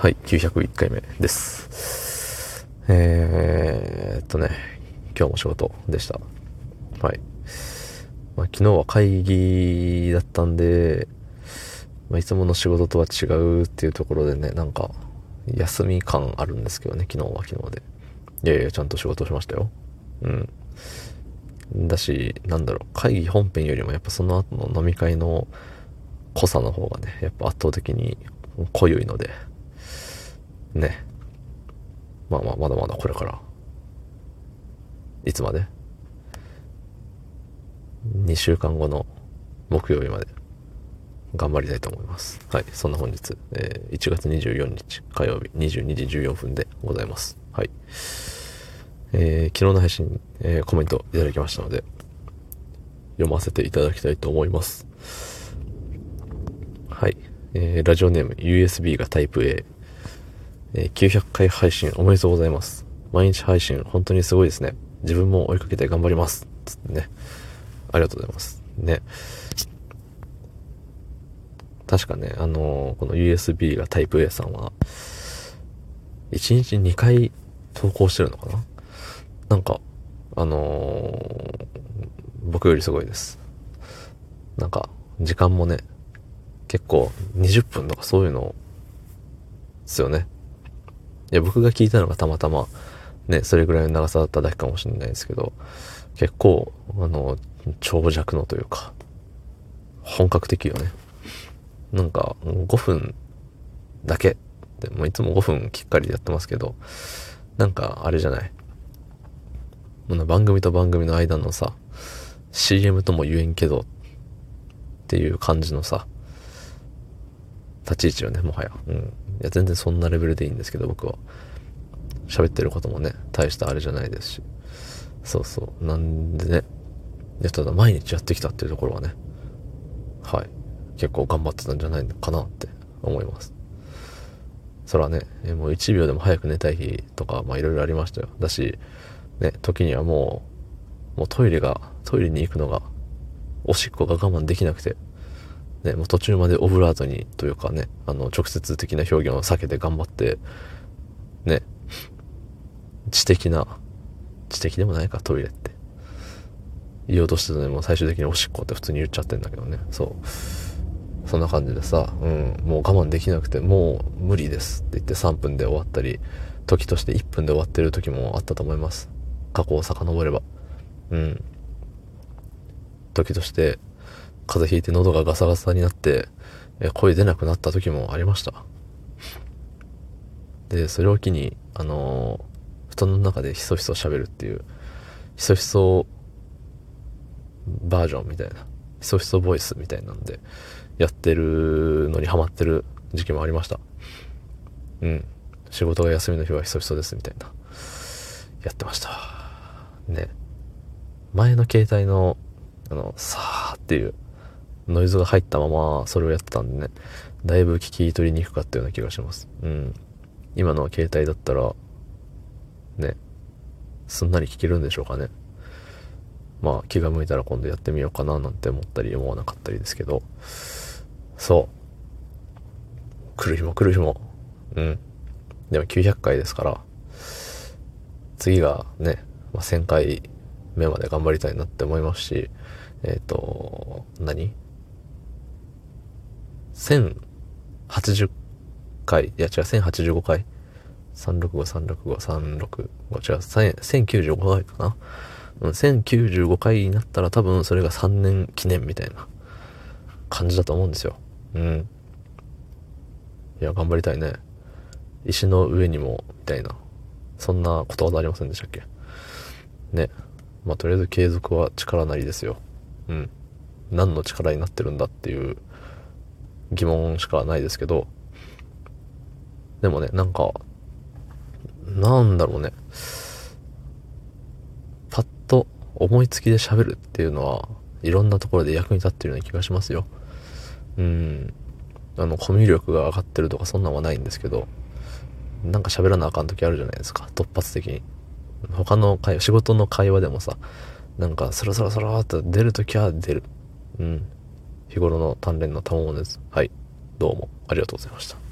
はい、901回目です。えーっとね、今日も仕事でした。はい。まあ、昨日は会議だったんで、まあ、いつもの仕事とは違うっていうところでね、なんか、休み感あるんですけどね、昨日は昨日で。いやいや、ちゃんと仕事しましたよ。うん。だし、なんだろう、会議本編よりもやっぱその後の飲み会の濃さの方がね、やっぱ圧倒的に濃ゆいので、ね。まあまあ、まだまだこれから。いつまで ?2 週間後の木曜日まで頑張りたいと思います。はい。そんな本日、えー1月24日火曜日22時14分でございます。はい。えー昨日の配信、えーコメントいただきましたので、読ませていただきたいと思います。はい。えーラジオネーム USB がタイプ A。えー900回配信おめでとうございます。毎日配信本当にすごいですね。自分も追いかけて頑張ります。つってね。ありがとうございます。ね。確かね、あのーこの USB がタイプ A さんは、1日2回投稿してるのかな？なんか、あのー僕よりすごいです。なんか、時間もね、結構20分とかそういうのですよね。いや、僕が聞いたのがたまたま、ね、それぐらいの長さだっただけかもしれないですけど、結構、あの、長尺のというか、本格的よね。なんか、5分だけでもいつも5分きっかりやってますけど、なんか、あれじゃない。番組と番組の間のさ、CM とも言えんけど、っていう感じのさ、立ち位置よね、もはや。うん。いや、全然そんなレベルでいいんですけど、僕は。喋ってることもね、大したあれじゃないですし。そうそう。なんでね。いや、ただ毎日やってきたっていうところはね、はい。結構頑張ってたんじゃないのかなって思います。そらね、もう1秒でも早く寝たい日とか、まあいろいろありましたよ。だし、ね、時にはもう、もうトイレが、トイレに行くのが、おしっこが我慢できなくて、ね、もう途中までオブラートにというかね、あの、直接的な表現を避けて頑張って、ね、知的な、知的でもないか、トイレって。言おうとしてたのにもう最終的におしっこって普通に言っちゃってんだけどね。そう。そんな感じでさ、うん、もう我慢できなくて、もう無理ですって言って3分で終わったり、時として1分で終わってる時もあったと思います。過去を遡れば。うん。時として、風邪ひいて喉がガサガサになって、え声出なくなった時もありました。で、それを機に、あのー布団の中でひそひそ喋るっていう、ひそひそバージョンみたいな、ひそひそボイスみたいなんで、やってるのにハマってる時期もありました。うん。仕事が休みの日はひそひそですみたいな。やってました。ね。前の携帯の、あの、さーっていうノイズが入ったままそれをやってたんでね、だいぶ聞き取りにくかったような気がします。うん。今の携帯だったら、ね、すんなり聞けるんでしょうかね。まあ気が向いたら今度やってみようかななんて思ったり思わなかったりですけど、そう。来る日も来る日も、うん。でも900回ですから、次がね、まあ、1000回目まで頑張りたいなって思いますし、えっ、と、何？?1080 回、いや違う、1085回。365、365、365、違う、1095回かな。うん、1095回になったら多分それが3年記念みたいな感じだと思うんですよ。うん。いや、頑張りたいね。石の上にも、みたいな。そんなことわざありませんでしたっけね。まあ、とりあえず継続は力なりですよ。うん。何の力になってるんだっていう疑問しかないですけど、でもね、なんか、なんだろうね。パッと思いつきで喋るっていうのは、いろんなところで役に立ってるような気がしますよ。うん。あの、コミュ力が上がってるとかそんなんはないんですけど、なんか喋らなあかん時あるじゃないですか、突発的に。他の会話、仕事の会話でもさ、なんかスラスラスラーっと出るときは出る。うん。日頃の鍛錬の賜物です。はい。どうもありがとうございました。